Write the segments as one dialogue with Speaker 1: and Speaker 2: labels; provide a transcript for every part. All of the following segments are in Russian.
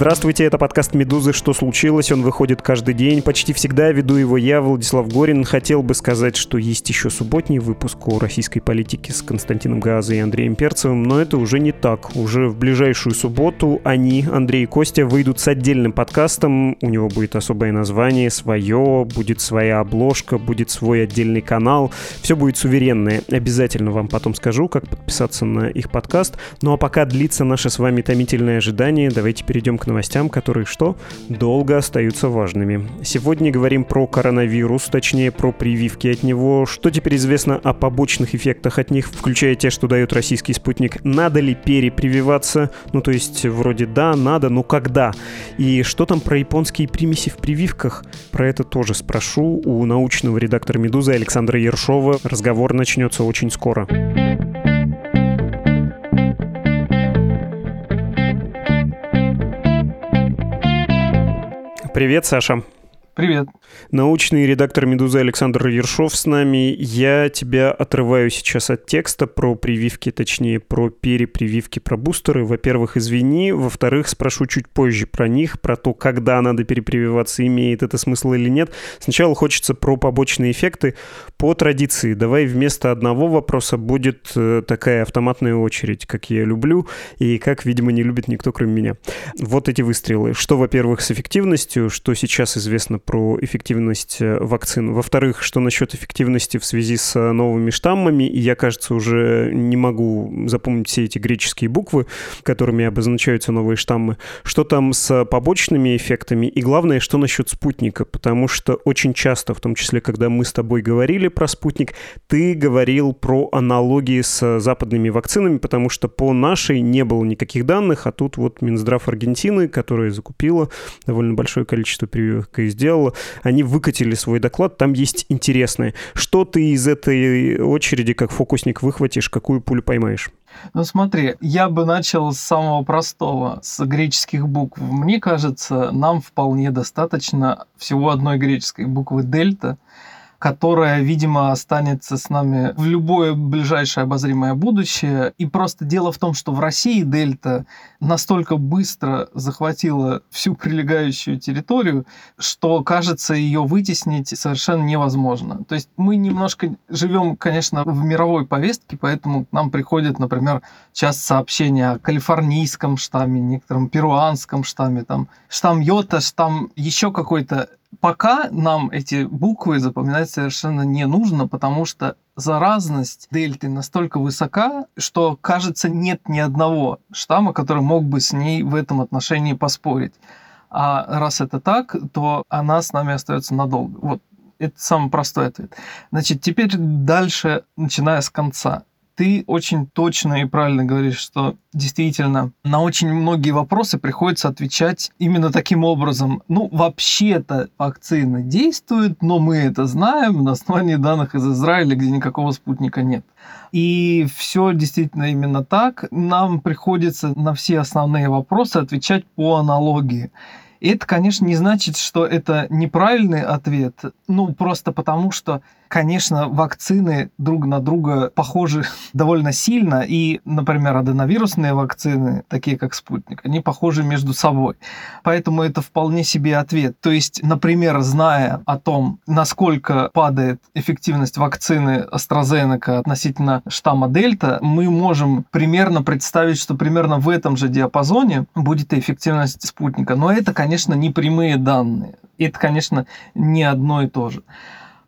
Speaker 1: Здравствуйте, это подкаст «Медузы. Что случилось?». Он выходит каждый день. Почти всегда веду его я, Владислав Горин. Хотел бы сказать, что есть еще субботний выпуск о российской политике с Константином Газой и Андреем Перцевым, но это уже не так. Уже в ближайшую субботу они, Андрей и Костя, выйдут с отдельным подкастом. У него будет особое название, свое, будет своя обложка, будет свой отдельный канал. Все будет суверенное. Обязательно вам потом скажу, как подписаться на их подкаст. Ну а пока длится наше с вами томительное ожидание, давайте перейдем к новостям, которые что? Долго остаются важными. Сегодня говорим про коронавирус, точнее про прививки от него, что теперь известно о побочных эффектах от них, включая те, что дает российский спутник. Надо ли перепрививаться? Ну, то есть, вроде да, надо, но когда? И что там про японские примеси в прививках? Про это тоже спрошу у научного редактора «Медузы» Александра Ершова. Разговор начнется очень скоро. Привет, Саша.
Speaker 2: Привет.
Speaker 1: Научный редактор «Медузы» Александр Ершов с нами. Я тебя отрываю сейчас от текста про прививки, точнее, про перепрививки, про бустеры. Во-первых, извини. Во-вторых, спрошу чуть позже про них, про то, когда надо перепрививаться, имеет это смысл или нет. Сначала хочется про побочные эффекты. По традиции, давай вместо одного вопроса будет э, такая автоматная очередь, как я люблю, и как, видимо, не любит никто, кроме меня. Вот эти выстрелы. Что, во-первых, с эффективностью, что сейчас известно про эффективность э, вакцин. Во-вторых, что насчет эффективности в связи с э, новыми штаммами, и я, кажется, уже не могу запомнить все эти греческие буквы, которыми обозначаются новые штаммы. Что там с побочными эффектами, и главное, что насчет спутника, потому что очень часто, в том числе, когда мы с тобой говорили про спутник, ты говорил про аналогии с западными вакцинами, потому что по нашей не было никаких данных, а тут вот Минздрав Аргентины, которая закупила довольно большое количество прививок и сделала, они выкатили свой доклад, там есть интересное. Что ты из этой очереди, как фокусник, выхватишь, какую пулю поймаешь?
Speaker 2: Ну смотри, я бы начал с самого простого, с греческих букв. Мне кажется, нам вполне достаточно всего одной греческой буквы дельта, которая, видимо, останется с нами в любое ближайшее обозримое будущее. И просто дело в том, что в России дельта настолько быстро захватила всю прилегающую территорию, что, кажется, ее вытеснить совершенно невозможно. То есть мы немножко живем, конечно, в мировой повестке, поэтому нам приходят, например, часто сообщения о калифорнийском штамме, некотором перуанском штамме, там штамм Йота, штамм еще какой-то Пока нам эти буквы запоминать совершенно не нужно, потому что заразность дельты настолько высока, что, кажется, нет ни одного штамма, который мог бы с ней в этом отношении поспорить. А раз это так, то она с нами остается надолго. Вот это самый простой ответ. Значит, теперь дальше, начиная с конца ты очень точно и правильно говоришь, что действительно на очень многие вопросы приходится отвечать именно таким образом. Ну, вообще-то вакцины действуют, но мы это знаем на основании данных из Израиля, где никакого спутника нет. И все действительно именно так. Нам приходится на все основные вопросы отвечать по аналогии. И это, конечно, не значит, что это неправильный ответ, ну, просто потому что Конечно, вакцины друг на друга похожи довольно сильно, и, например, аденовирусные вакцины, такие как спутник, они похожи между собой. Поэтому это вполне себе ответ. То есть, например, зная о том, насколько падает эффективность вакцины AstraZeneca относительно штамма Дельта, мы можем примерно представить, что примерно в этом же диапазоне будет и эффективность спутника. Но это, конечно, не прямые данные. Это, конечно, не одно и то же.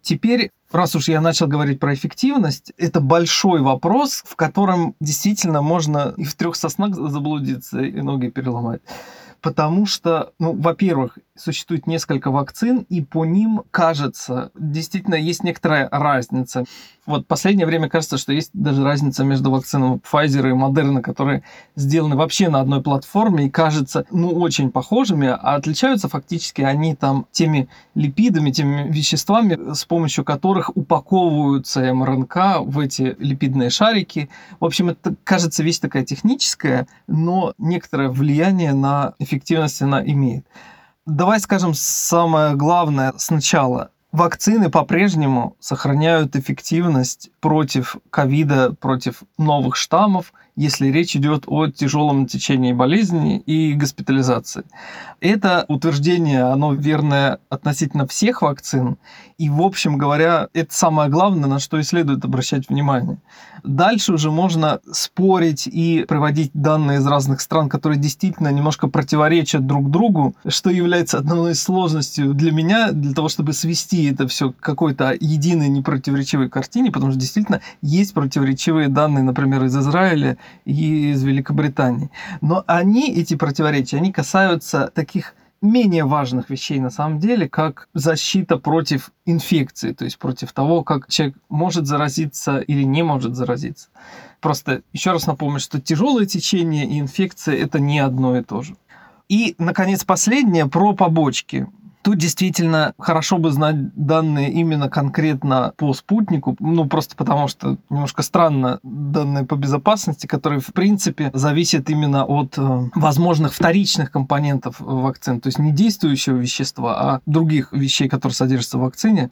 Speaker 2: Теперь раз уж я начал говорить про эффективность, это большой вопрос, в котором действительно можно и в трех соснах заблудиться, и ноги переломать. Потому что, ну, во-первых, существует несколько вакцин, и по ним, кажется, действительно есть некоторая разница. Вот последнее время кажется, что есть даже разница между вакцинами Pfizer и Moderna, которые сделаны вообще на одной платформе и кажется, ну, очень похожими, а отличаются фактически они там теми липидами, теми веществами, с помощью которых упаковываются МРНК в эти липидные шарики. В общем, это кажется вещь такая техническая, но некоторое влияние на эффективность она имеет. Давай скажем самое главное сначала. Вакцины по-прежнему сохраняют эффективность против ковида, против новых штаммов, если речь идет о тяжелом течении болезни и госпитализации. Это утверждение, оно верное относительно всех вакцин. И, в общем говоря, это самое главное, на что и следует обращать внимание. Дальше уже можно спорить и приводить данные из разных стран, которые действительно немножко противоречат друг другу, что является одной из сложностей для меня, для того, чтобы свести это все к какой-то единой непротиворечивой картине, потому что действительно есть противоречивые данные, например, из Израиля из Великобритании. Но они, эти противоречия, они касаются таких менее важных вещей на самом деле, как защита против инфекции, то есть против того, как человек может заразиться или не может заразиться. Просто еще раз напомню, что тяжелое течение и инфекция это не одно и то же. И, наконец, последнее про побочки. Тут действительно хорошо бы знать данные именно конкретно по спутнику, ну просто потому что немножко странно данные по безопасности, которые в принципе зависят именно от э, возможных вторичных компонентов вакцин, то есть не действующего вещества, а других вещей, которые содержатся в вакцине.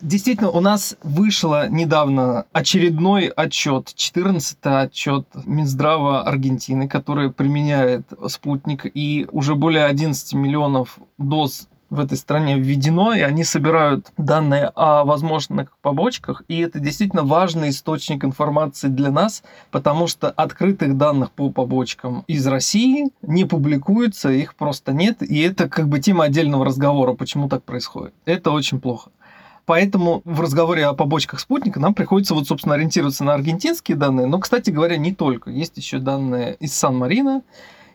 Speaker 2: Действительно, у нас вышло недавно очередной отчет, 14-й отчет Минздрава Аргентины, который применяет спутник, и уже более 11 миллионов доз в этой стране введено, и они собирают данные о возможных побочках, и это действительно важный источник информации для нас, потому что открытых данных по побочкам из России не публикуется, их просто нет, и это как бы тема отдельного разговора, почему так происходит. Это очень плохо. Поэтому в разговоре о побочках спутника нам приходится вот, собственно, ориентироваться на аргентинские данные, но, кстати говоря, не только. Есть еще данные из Сан-Марино,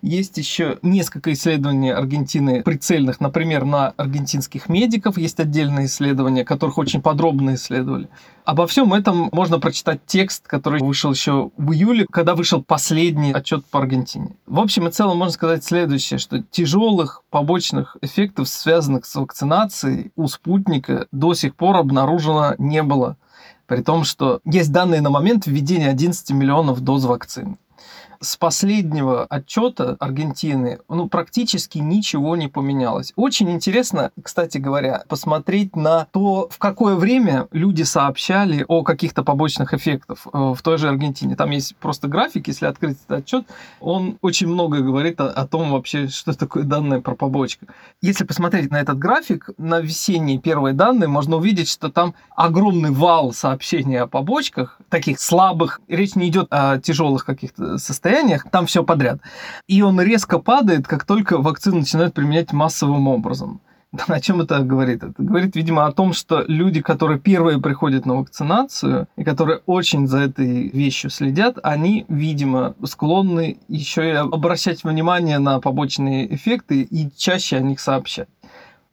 Speaker 2: есть еще несколько исследований Аргентины прицельных, например, на аргентинских медиков. Есть отдельные исследования, которых очень подробно исследовали. Обо всем этом можно прочитать текст, который вышел еще в июле, когда вышел последний отчет по Аргентине. В общем и целом можно сказать следующее, что тяжелых побочных эффектов, связанных с вакцинацией у спутника, до сих пор обнаружено не было. При том, что есть данные на момент введения 11 миллионов доз вакцины с последнего отчета Аргентины ну, практически ничего не поменялось. Очень интересно, кстати говоря, посмотреть на то, в какое время люди сообщали о каких-то побочных эффектах э, в той же Аргентине. Там есть просто график, если открыть этот отчет, он очень много говорит о, о том вообще, что такое данные про побочку. Если посмотреть на этот график, на весенние первые данные, можно увидеть, что там огромный вал сообщений о побочках, таких слабых. Речь не идет о тяжелых каких-то состояниях, состояниях, там все подряд. И он резко падает, как только вакцину начинают применять массовым образом. О чем это говорит? Это говорит, видимо, о том, что люди, которые первые приходят на вакцинацию и которые очень за этой вещью следят, они, видимо, склонны еще и обращать внимание на побочные эффекты и чаще о них сообщать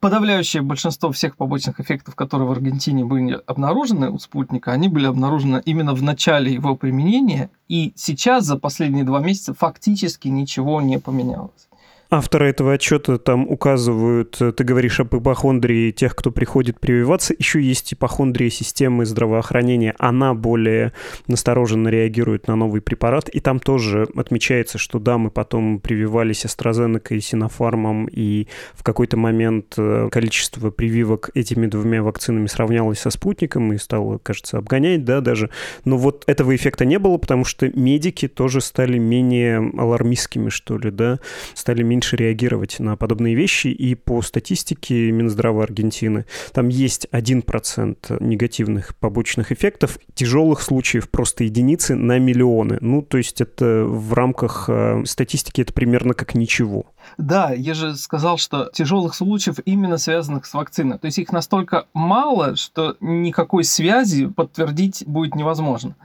Speaker 2: подавляющее большинство всех побочных эффектов, которые в Аргентине были обнаружены у спутника, они были обнаружены именно в начале его применения, и сейчас за последние два месяца фактически ничего не поменялось.
Speaker 1: Авторы этого отчета там указывают, э, ты говоришь об ипохондрии тех, кто приходит прививаться, еще есть ипохондрия системы здравоохранения, она более настороженно реагирует на новый препарат, и там тоже отмечается, что да, мы потом прививались AstraZeneca и Синофармом, и в какой-то момент э, количество прививок этими двумя вакцинами сравнялось со спутником и стало, кажется, обгонять, да, даже. Но вот этого эффекта не было, потому что медики тоже стали менее алармистскими, что ли, да, стали менее меньше реагировать на подобные вещи. И по статистике Минздрава Аргентины там есть 1% негативных побочных эффектов, тяжелых случаев просто единицы на миллионы. Ну, то есть это в рамках э, статистики это примерно как ничего.
Speaker 2: Да, я же сказал, что тяжелых случаев именно связанных с вакциной. То есть их настолько мало, что никакой связи подтвердить будет невозможно.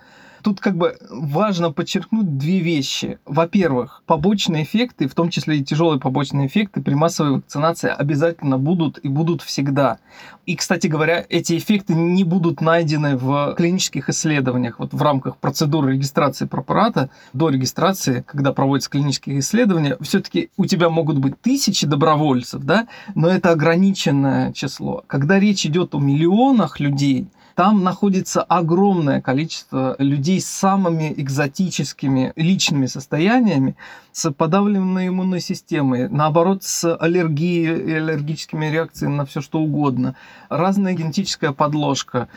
Speaker 2: Тут как бы важно подчеркнуть две вещи. Во-первых, побочные эффекты, в том числе и тяжелые побочные эффекты при массовой вакцинации обязательно будут и будут всегда. И, кстати говоря, эти эффекты не будут найдены в клинических исследованиях. Вот в рамках процедуры регистрации препарата, до регистрации, когда проводятся клинические исследования, все-таки у тебя могут быть тысячи добровольцев, да, но это ограниченное число. Когда речь идет о миллионах людей, там находится огромное количество людей с самыми экзотическими личными состояниями, с подавленной иммунной системой, наоборот, с аллергией и аллергическими реакциями на все что угодно, разная генетическая подложка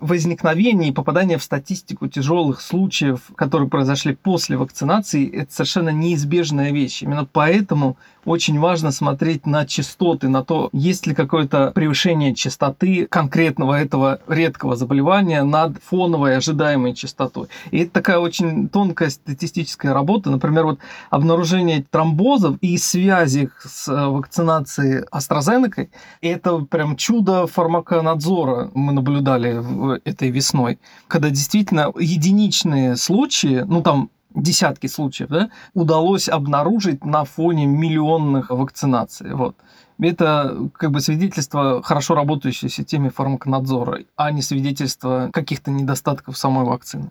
Speaker 2: возникновение и попадание в статистику тяжелых случаев, которые произошли после вакцинации, это совершенно неизбежная вещь. Именно поэтому очень важно смотреть на частоты, на то, есть ли какое-то превышение частоты конкретного этого редкого заболевания над фоновой ожидаемой частотой. И это такая очень тонкая статистическая работа. Например, вот обнаружение тромбозов и связи с э, вакцинацией AstraZeneca – это прям чудо фармаконадзора мы наблюдали этой весной, когда действительно единичные случаи, ну там десятки случаев, да, удалось обнаружить на фоне миллионных вакцинаций. Вот. Это как бы свидетельство хорошо работающей системы фармаконадзора, а не свидетельство каких-то недостатков самой вакцины.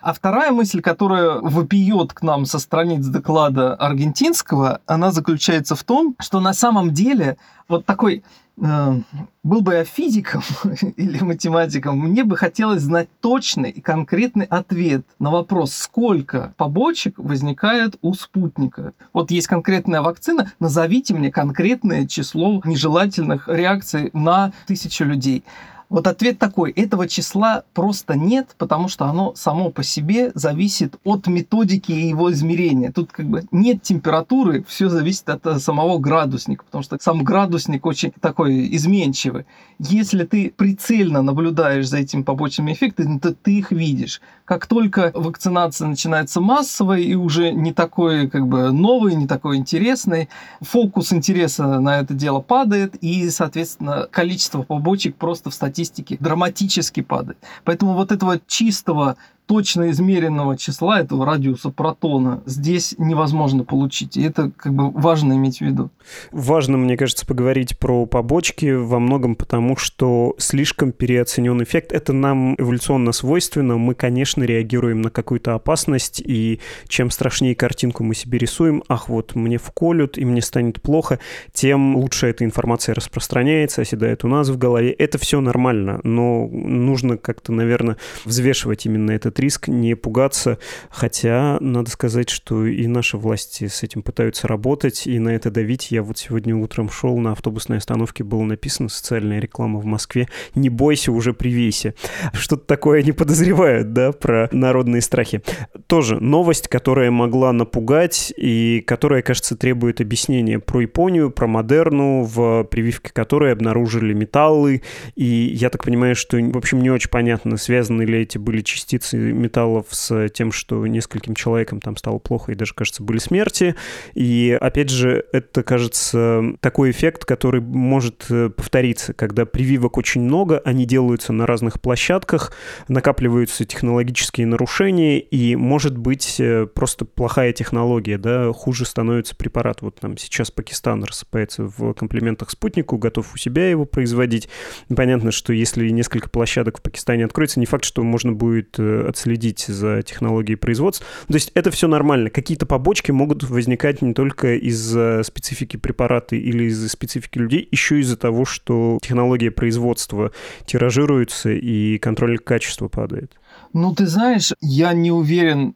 Speaker 2: А вторая мысль, которая вопиет к нам со страниц доклада аргентинского, она заключается в том, что на самом деле вот такой э, был бы я физиком или математиком, мне бы хотелось знать точный и конкретный ответ на вопрос, сколько побочек возникает у спутника. Вот есть конкретная вакцина, назовите мне конкретное число нежелательных реакций на тысячу людей. Вот ответ такой. Этого числа просто нет, потому что оно само по себе зависит от методики его измерения. Тут как бы нет температуры, все зависит от э, самого градусника, потому что сам градусник очень такой изменчивый. Если ты прицельно наблюдаешь за этими побочными эффектами, то ты их видишь. Как только вакцинация начинается массовой и уже не такой как бы новый, не такой интересный, фокус интереса на это дело падает, и, соответственно, количество побочек просто в статистике статистики драматически падает. Поэтому вот этого чистого точно измеренного числа этого радиуса протона здесь невозможно получить. И это как бы важно иметь в виду.
Speaker 1: Важно, мне кажется, поговорить про побочки во многом потому, что слишком переоценен эффект. Это нам эволюционно свойственно. Мы, конечно, реагируем на какую-то опасность, и чем страшнее картинку мы себе рисуем, ах, вот мне вколют, и мне станет плохо, тем лучше эта информация распространяется, оседает у нас в голове. Это все нормально, но нужно как-то, наверное, взвешивать именно этот риск, не пугаться. Хотя, надо сказать, что и наши власти с этим пытаются работать, и на это давить. Я вот сегодня утром шел, на автобусной остановке было написано социальная реклама в Москве «Не бойся, уже привейся». Что-то такое они подозревают, да, про народные страхи. Тоже новость, которая могла напугать и которая, кажется, требует объяснения про Японию, про Модерну, в прививке которой обнаружили металлы. И я так понимаю, что, в общем, не очень понятно, связаны ли эти были частицы металлов с тем, что нескольким человекам там стало плохо и даже, кажется, были смерти. И, опять же, это, кажется, такой эффект, который может э, повториться, когда прививок очень много, они делаются на разных площадках, накапливаются технологические нарушения, и, может быть, э, просто плохая технология, да, хуже становится препарат. Вот там сейчас Пакистан рассыпается в комплиментах спутнику, готов у себя его производить. Понятно, что если несколько площадок в Пакистане откроется, не факт, что можно будет э, отследить за технологией производства. То есть это все нормально. Какие-то побочки могут возникать не только из-за специфики препарата или из-за специфики людей, еще из-за того, что технология производства тиражируется и контроль качества падает.
Speaker 2: Ну, ты знаешь, я не уверен,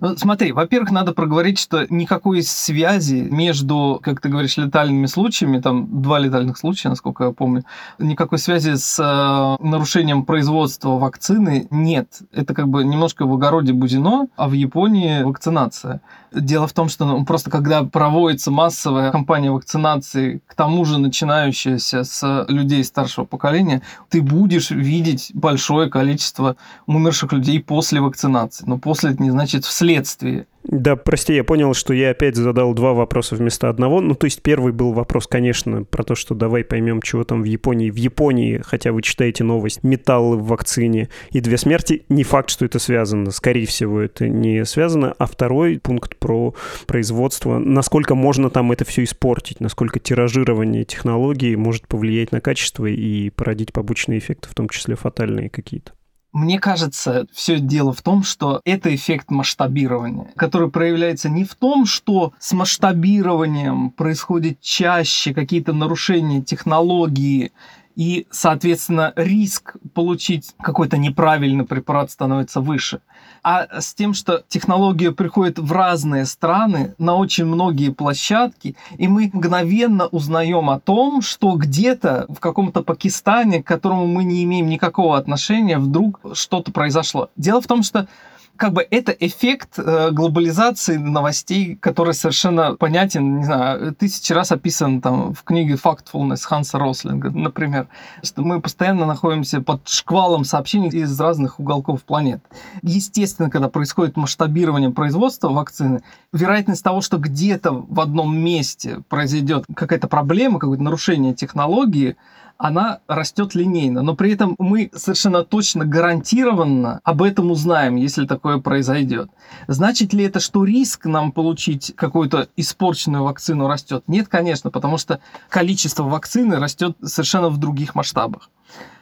Speaker 2: ну, смотри, во-первых, надо проговорить, что никакой связи между, как ты говоришь, летальными случаями, там два летальных случая, насколько я помню, никакой связи с э, нарушением производства вакцины нет. Это как бы немножко в огороде Бузино, а в Японии вакцинация. Дело в том, что ну, просто когда проводится массовая кампания вакцинации, к тому же начинающаяся с людей старшего поколения, ты будешь видеть большое количество умерших людей после вакцинации. Но после это не значит значит, вследствие.
Speaker 1: Да, прости, я понял, что я опять задал два вопроса вместо одного. Ну, то есть первый был вопрос, конечно, про то, что давай поймем, чего там в Японии. В Японии, хотя вы читаете новость, металлы в вакцине и две смерти. Не факт, что это связано. Скорее всего, это не связано. А второй пункт про производство. Насколько можно там это все испортить? Насколько тиражирование технологий может повлиять на качество и породить побочные эффекты, в том числе фатальные какие-то?
Speaker 2: Мне кажется, все дело в том, что это эффект масштабирования, который проявляется не в том, что с масштабированием происходит чаще какие-то нарушения технологии и, соответственно, риск получить какой-то неправильный препарат становится выше. А с тем, что технология приходит в разные страны, на очень многие площадки, и мы мгновенно узнаем о том, что где-то в каком-то Пакистане, к которому мы не имеем никакого отношения, вдруг что-то произошло. Дело в том, что как бы это эффект э, глобализации новостей, который совершенно понятен, не знаю, тысячи раз описан там в книге Factfulness Ханса Рослинга, например, что мы постоянно находимся под шквалом сообщений из разных уголков планет. Естественно, когда происходит масштабирование производства вакцины, вероятность того, что где-то в одном месте произойдет какая-то проблема, какое-то нарушение технологии, она растет линейно, но при этом мы совершенно точно гарантированно об этом узнаем, если такое произойдет. Значит ли это, что риск нам получить какую-то испорченную вакцину растет? Нет, конечно, потому что количество вакцины растет совершенно в других масштабах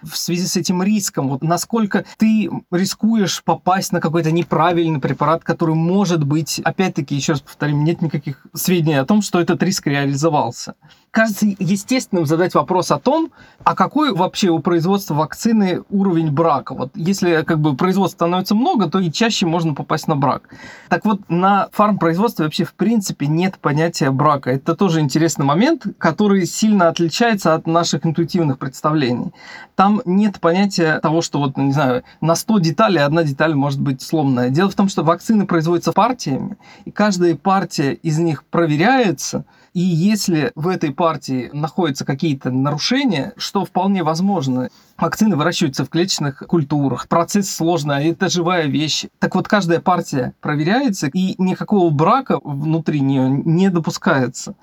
Speaker 2: в связи с этим риском, вот насколько ты рискуешь попасть на какой-то неправильный препарат, который может быть, опять-таки, еще раз повторим, нет никаких сведений о том, что этот риск реализовался. Кажется естественным задать вопрос о том, а какой вообще у производства вакцины уровень брака. Вот если как бы производства становится много, то и чаще можно попасть на брак. Так вот, на фармпроизводстве вообще в принципе нет понятия брака. Это тоже интересный момент, который сильно отличается от наших интуитивных представлений. Там нет понятия того, что вот, не знаю, на 100 деталей одна деталь может быть сломанная. Дело в том, что вакцины производятся партиями, и каждая партия из них проверяется, и если в этой партии находятся какие-то нарушения, что вполне возможно, вакцины выращиваются в клеточных культурах, процесс сложный, а это живая вещь. Так вот, каждая партия проверяется, и никакого брака внутри нее не допускается.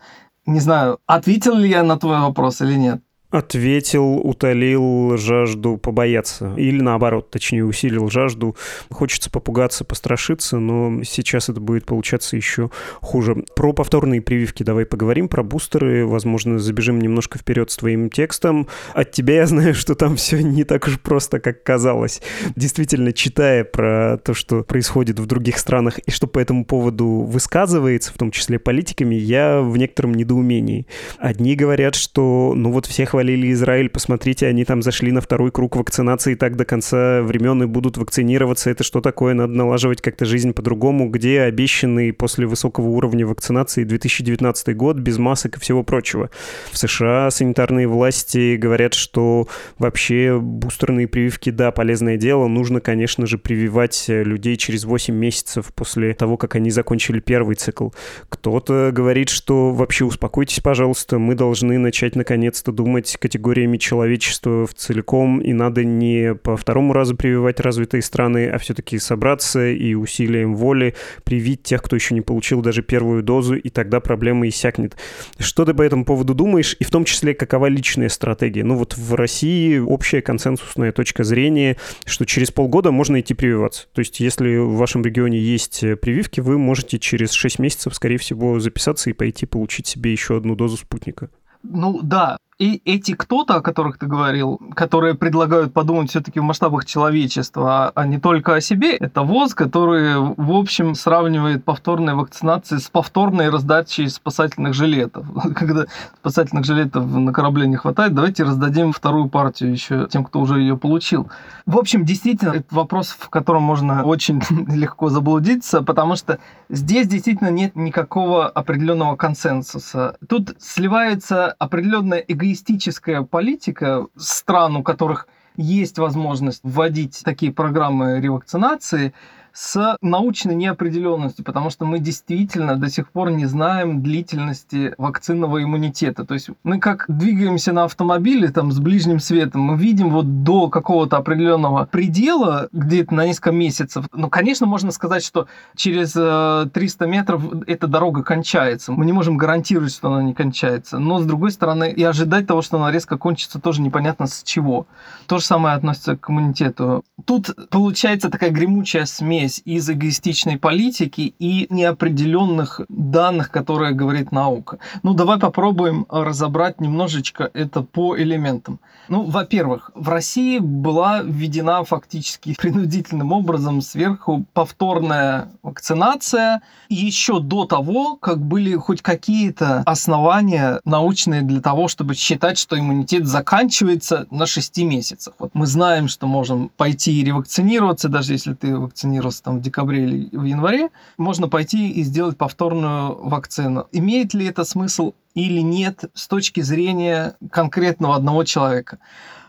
Speaker 2: Не знаю, ответил ли я на твой вопрос или нет.
Speaker 1: Ответил, утолил жажду побояться. Или наоборот, точнее, усилил жажду. Хочется попугаться, пострашиться, но сейчас это будет получаться еще хуже. Про повторные прививки давай поговорим, про бустеры. Возможно, забежим немножко вперед с твоим текстом. От тебя я знаю, что там все не так уж просто, как казалось. Действительно, читая про то, что происходит в других странах и что по этому поводу высказывается, в том числе политиками, я в некотором недоумении. Одни говорят, что ну вот всех хвалили Израиль, посмотрите, они там зашли на второй круг вакцинации так до конца времен и будут вакцинироваться. Это что такое? Надо налаживать как-то жизнь по-другому. Где обещанный после высокого уровня вакцинации 2019 год без масок и всего прочего? В США санитарные власти говорят, что вообще бустерные прививки, да, полезное дело. Нужно, конечно же, прививать людей через 8 месяцев после того, как они закончили первый цикл. Кто-то говорит, что вообще успокойтесь, пожалуйста, мы должны начать наконец-то думать быть категориями человечества в целиком, и надо не по второму разу прививать развитые страны, а все-таки собраться и усилием воли привить тех, кто еще не получил даже первую дозу, и тогда проблема иссякнет. Что ты по этому поводу думаешь, и в том числе, какова личная стратегия? Ну вот в России общая консенсусная точка зрения, что через полгода можно идти прививаться. То есть если в вашем регионе есть прививки, вы можете через 6 месяцев, скорее всего, записаться и пойти получить себе еще одну дозу спутника.
Speaker 2: Ну да, и эти кто-то, о которых ты говорил, которые предлагают подумать все-таки в масштабах человечества, а не только о себе, это ВОЗ, который, в общем, сравнивает повторные вакцинации с повторной раздачей спасательных жилетов. Когда спасательных жилетов на корабле не хватает, давайте раздадим вторую партию еще тем, кто уже ее получил. В общем, действительно, это вопрос, в котором можно очень легко заблудиться, потому что здесь действительно нет никакого определенного консенсуса. Тут сливается определенная эгоистичность эгоистическая политика стран, у которых есть возможность вводить такие программы ревакцинации, с научной неопределенностью, потому что мы действительно до сих пор не знаем длительности вакцинного иммунитета. То есть мы как двигаемся на автомобиле там с ближним светом, мы видим вот до какого-то определенного предела, где-то на несколько месяцев. Ну, конечно, можно сказать, что через 300 э, метров эта дорога кончается. Мы не можем гарантировать, что она не кончается. Но, с другой стороны, и ожидать того, что она резко кончится, тоже непонятно с чего. То же самое относится к иммунитету. Тут получается такая гремучая смесь из эгоистичной политики и неопределенных данных, которые говорит наука. Ну, давай попробуем разобрать немножечко это по элементам. Ну, во-первых, в России была введена фактически принудительным образом сверху повторная вакцинация еще до того, как были хоть какие-то основания научные для того, чтобы считать, что иммунитет заканчивается на 6 месяцах. Вот мы знаем, что можем пойти и ревакцинироваться, даже если ты вакцинировался там в декабре или в январе, можно пойти и сделать повторную вакцину. Имеет ли это смысл или нет с точки зрения конкретного одного человека?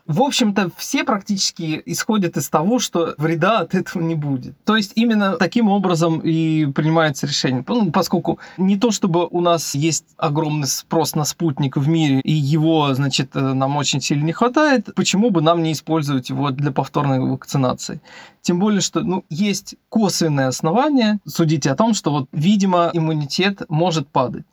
Speaker 2: В общем-то, все практически исходят из того, что вреда от этого не будет. То есть именно таким образом и принимается решение. Ну, поскольку не то, чтобы у нас есть огромный спрос на спутник в мире, и его, значит, э, нам очень сильно не хватает, почему бы нам не использовать его для повторной вакцинации? Тем более, что ну, есть косвенные основания судить о том, что вот, видимо, иммунитет может падать.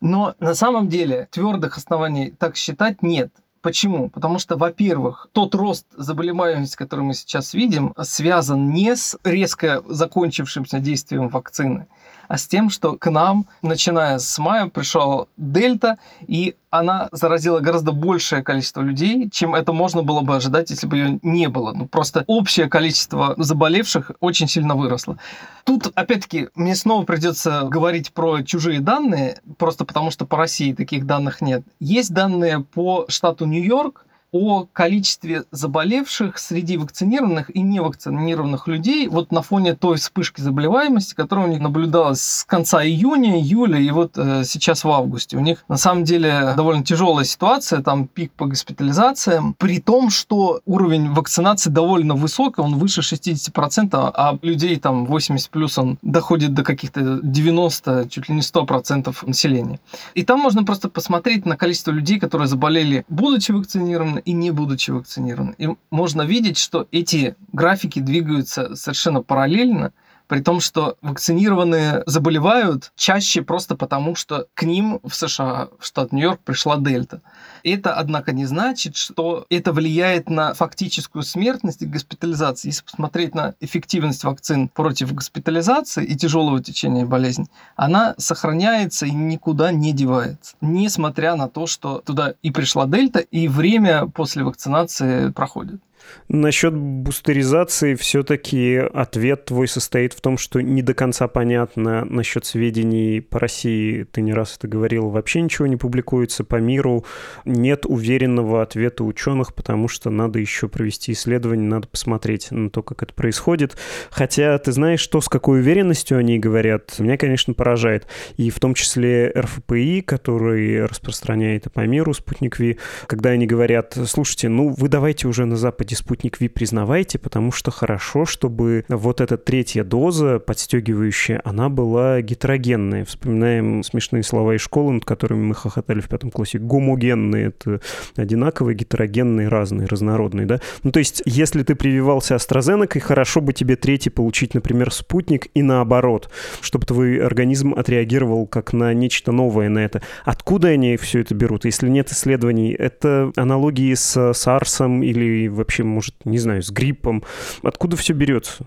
Speaker 2: Но на самом деле твердых оснований так считать нет. Почему? Потому что, во-первых, тот рост заболеваемости, который мы сейчас видим, связан не с резко закончившимся действием вакцины, а с тем, что к нам, начиная с мая, пришел дельта, и она заразила гораздо большее количество людей, чем это можно было бы ожидать, если бы ее не было. Ну, просто общее количество заболевших очень сильно выросло. Тут, опять-таки, мне снова придется говорить про чужие данные, просто потому что по России таких данных нет. Есть данные по штату Нью-Йорк, о количестве заболевших среди вакцинированных и невакцинированных людей вот на фоне той вспышки заболеваемости, которая у них наблюдалась с конца июня, июля и вот э, сейчас в августе. У них на самом деле довольно тяжелая ситуация, там пик по госпитализациям, при том, что уровень вакцинации довольно высокий, он выше 60%, а людей там 80 плюс он доходит до каких-то 90, чуть ли не 100% населения. И там можно просто посмотреть на количество людей, которые заболели, будучи вакцинированы, и не будучи вакцинирован. И можно видеть, что эти графики двигаются совершенно параллельно, при том, что вакцинированные заболевают чаще просто потому, что к ним в США, в штат Нью-Йорк, пришла дельта. Это, однако, не значит, что это влияет на фактическую смертность и госпитализацию. Если посмотреть на эффективность вакцин против госпитализации и тяжелого течения болезни, она сохраняется и никуда не девается, несмотря на то, что туда и пришла дельта, и время после вакцинации проходит.
Speaker 1: Насчет бустеризации все-таки ответ твой состоит в том, что не до конца понятно насчет сведений по России. Ты не раз это говорил, вообще ничего не публикуется по миру. Нет уверенного ответа ученых, потому что надо еще провести исследование, надо посмотреть на то, как это происходит. Хотя ты знаешь, что с какой уверенностью они говорят, меня, конечно, поражает. И в том числе РФПИ, который распространяет по миру спутник Ви, когда они говорят, слушайте, ну вы давайте уже на Западе спутник Ви признавайте, потому что хорошо, чтобы вот эта третья доза подстегивающая, она была гетерогенная. Вспоминаем смешные слова из школы, над которыми мы хохотали в пятом классе. Гомогенные — это одинаковые, гетерогенные, разные, разнородные, да? Ну, то есть, если ты прививался AstraZeneca, хорошо бы тебе третий получить, например, спутник, и наоборот, чтобы твой организм отреагировал как на нечто новое на это. Откуда они все это берут? Если нет исследований, это аналогии с SARS или вообще может, не знаю, с гриппом. Откуда все берется?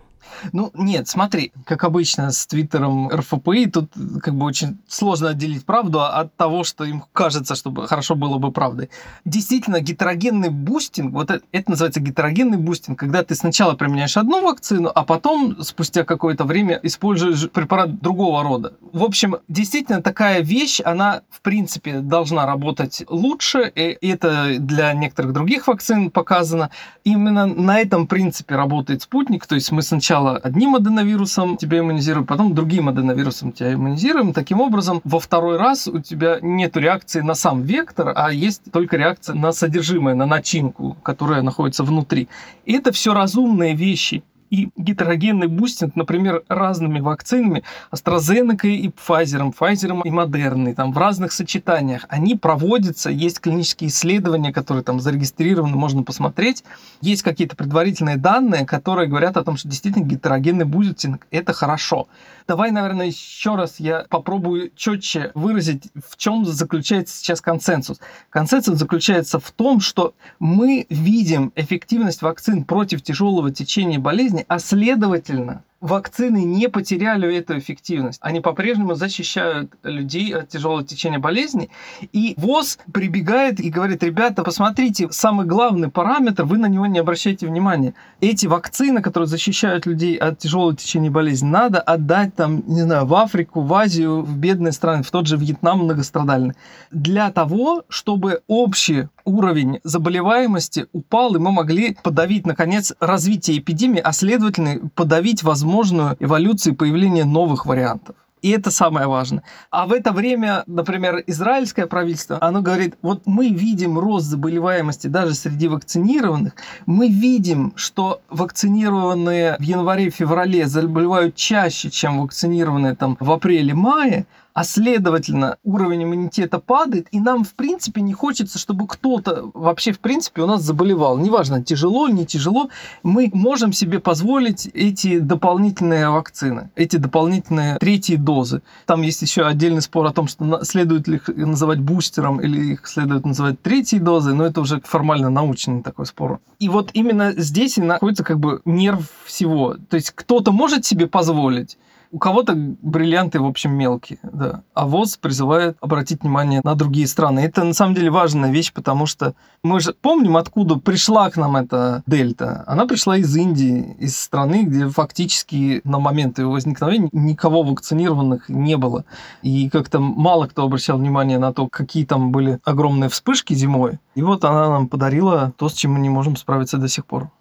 Speaker 2: Ну, нет, смотри, как обычно с твиттером РФПИ, тут как бы очень сложно отделить правду от того, что им кажется, чтобы хорошо было бы правдой. Действительно, гетерогенный бустинг, вот это, это называется гетерогенный бустинг, когда ты сначала применяешь одну вакцину, а потом, спустя какое-то время, используешь препарат другого рода. В общем, действительно, такая вещь, она, в принципе, должна работать лучше, и это для некоторых других вакцин показано. Именно на этом принципе работает спутник, то есть мы сначала сначала одним аденовирусом тебя иммунизируем, потом другим аденовирусом тебя иммунизируем. Таким образом, во второй раз у тебя нет реакции на сам вектор, а есть только реакция на содержимое, на начинку, которая находится внутри. И это все разумные вещи. И гетерогенный бустинг, например, разными вакцинами, AstraZeneca и Pfizer, Pfizer и Moderna, там в разных сочетаниях, они проводятся, есть клинические исследования, которые там зарегистрированы, можно посмотреть, есть какие-то предварительные данные, которые говорят о том, что действительно гетерогенный бустинг – это хорошо. Давай, наверное, еще раз я попробую четче выразить, в чем заключается сейчас консенсус. Консенсус заключается в том, что мы видим эффективность вакцин против тяжелого течения болезни, а следовательно, вакцины не потеряли эту эффективность. Они по-прежнему защищают людей от тяжелого течения болезни. И ВОЗ прибегает и говорит, ребята, посмотрите, самый главный параметр, вы на него не обращайте внимания. Эти вакцины, которые защищают людей от тяжелого течения болезни, надо отдать там, не знаю, в Африку, в Азию, в бедные страны, в тот же Вьетнам многострадальный. Для того, чтобы общий уровень заболеваемости упал, и мы могли подавить, наконец, развитие эпидемии, а следовательно, подавить возможную эволюцию и появление новых вариантов. И это самое важное. А в это время, например, израильское правительство, оно говорит, вот мы видим рост заболеваемости даже среди вакцинированных, мы видим, что вакцинированные в январе-феврале заболевают чаще, чем вакцинированные там в апреле-мае, а следовательно уровень иммунитета падает, и нам в принципе не хочется, чтобы кто-то вообще в принципе у нас заболевал. Неважно, тяжело или не тяжело, мы можем себе позволить эти дополнительные вакцины, эти дополнительные третьи дозы. Там есть еще отдельный спор о том, что следует ли их называть бустером или их следует называть третьей дозой, но это уже формально научный такой спор. И вот именно здесь и находится как бы нерв всего. То есть кто-то может себе позволить, у кого-то бриллианты, в общем, мелкие, да. А ВОЗ призывает обратить внимание на другие страны. Это на самом деле важная вещь, потому что мы же помним, откуда пришла к нам эта дельта. Она пришла из Индии, из страны, где фактически на момент ее возникновения никого вакцинированных не было. И как-то мало кто обращал внимание на то, какие там были огромные вспышки зимой. И вот она нам подарила то, с чем мы не можем справиться до сих пор.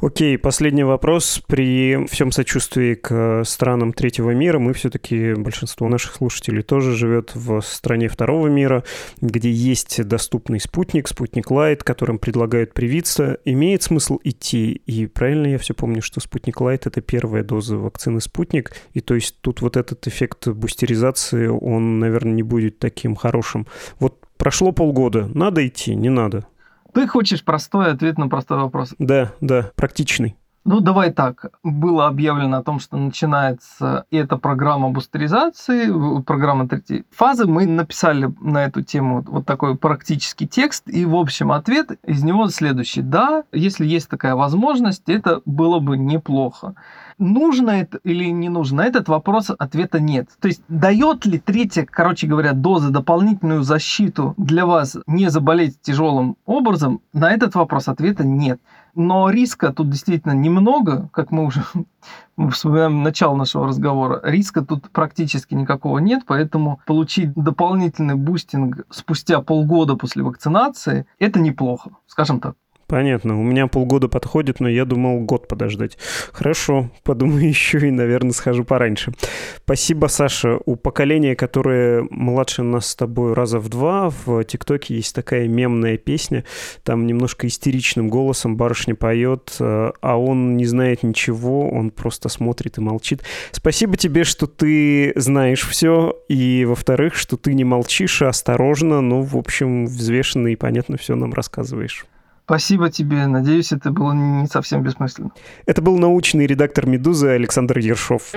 Speaker 1: Окей, последний вопрос. При всем сочувствии к странам третьего мира, мы все-таки, большинство наших слушателей тоже живет в стране второго мира, где есть доступный спутник, спутник Лайт, которым предлагают привиться. Имеет смысл идти? И правильно я все помню, что спутник Лайт — это первая доза вакцины спутник, и то есть тут вот этот эффект бустеризации, он, наверное, не будет таким хорошим. Вот прошло полгода, надо идти, не надо?
Speaker 2: Ты хочешь простой ответ на простой вопрос?
Speaker 1: Да, да, практичный.
Speaker 2: Ну, давай так. Было объявлено о том, что начинается эта программа бустеризации, программа третьей фазы. Мы написали на эту тему вот такой практический текст. И, в общем, ответ из него следующий. Да, если есть такая возможность, это было бы неплохо. Нужно это или не нужно? На этот вопрос ответа нет. То есть дает ли третья, короче говоря, доза дополнительную защиту для вас не заболеть тяжелым образом? На этот вопрос ответа нет. Но риска тут действительно немного, как мы уже вспоминаем начало нашего разговора. Риска тут практически никакого нет, поэтому получить дополнительный бустинг спустя полгода после вакцинации – это неплохо, скажем так.
Speaker 1: Понятно. У меня полгода подходит, но я думал год подождать. Хорошо, подумаю еще и, наверное, схожу пораньше. Спасибо, Саша. У поколения, которое младше нас с тобой раза в два, в ТикТоке есть такая мемная песня. Там немножко истеричным голосом барышня поет, а он не знает ничего, он просто смотрит и молчит. Спасибо тебе, что ты знаешь все, и, во-вторых, что ты не молчишь, а осторожно, но, в общем, взвешенно и понятно все нам рассказываешь.
Speaker 2: Спасибо тебе. Надеюсь, это было не совсем бессмысленно.
Speaker 1: Это был научный редактор «Медузы» Александр Ершов.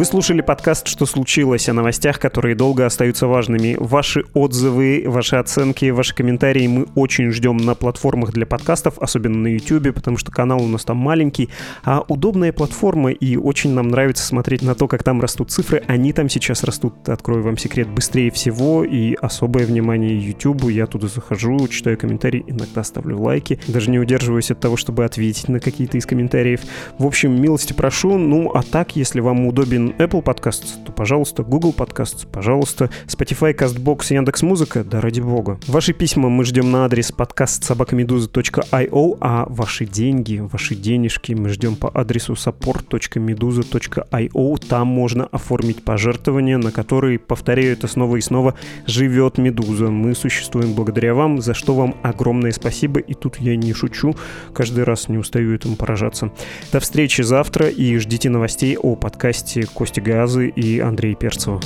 Speaker 1: Вы слушали подкаст «Что случилось?» о новостях, которые долго остаются важными. Ваши отзывы, ваши оценки, ваши комментарии мы очень ждем на платформах для подкастов, особенно на YouTube, потому что канал у нас там маленький, а удобная платформа, и очень нам нравится смотреть на то, как там растут цифры. Они там сейчас растут, открою вам секрет, быстрее всего, и особое внимание YouTube. Я туда захожу, читаю комментарии, иногда ставлю лайки, даже не удерживаюсь от того, чтобы ответить на какие-то из комментариев. В общем, милости прошу. Ну, а так, если вам удобен Apple Podcasts, то, пожалуйста, Google Podcasts, пожалуйста, Spotify, CastBox, Яндекс Музыка, да ради бога. Ваши письма мы ждем на адрес подкаст собакамедуза.io, а ваши деньги, ваши денежки мы ждем по адресу support.meduza.io. Там можно оформить пожертвования, на которые, повторяю это снова и снова, живет Медуза. Мы существуем благодаря вам, за что вам огромное спасибо. И тут я не шучу, каждый раз не устаю этому поражаться. До встречи завтра и ждите новостей о подкасте Костя Газы и Андрей Перцева.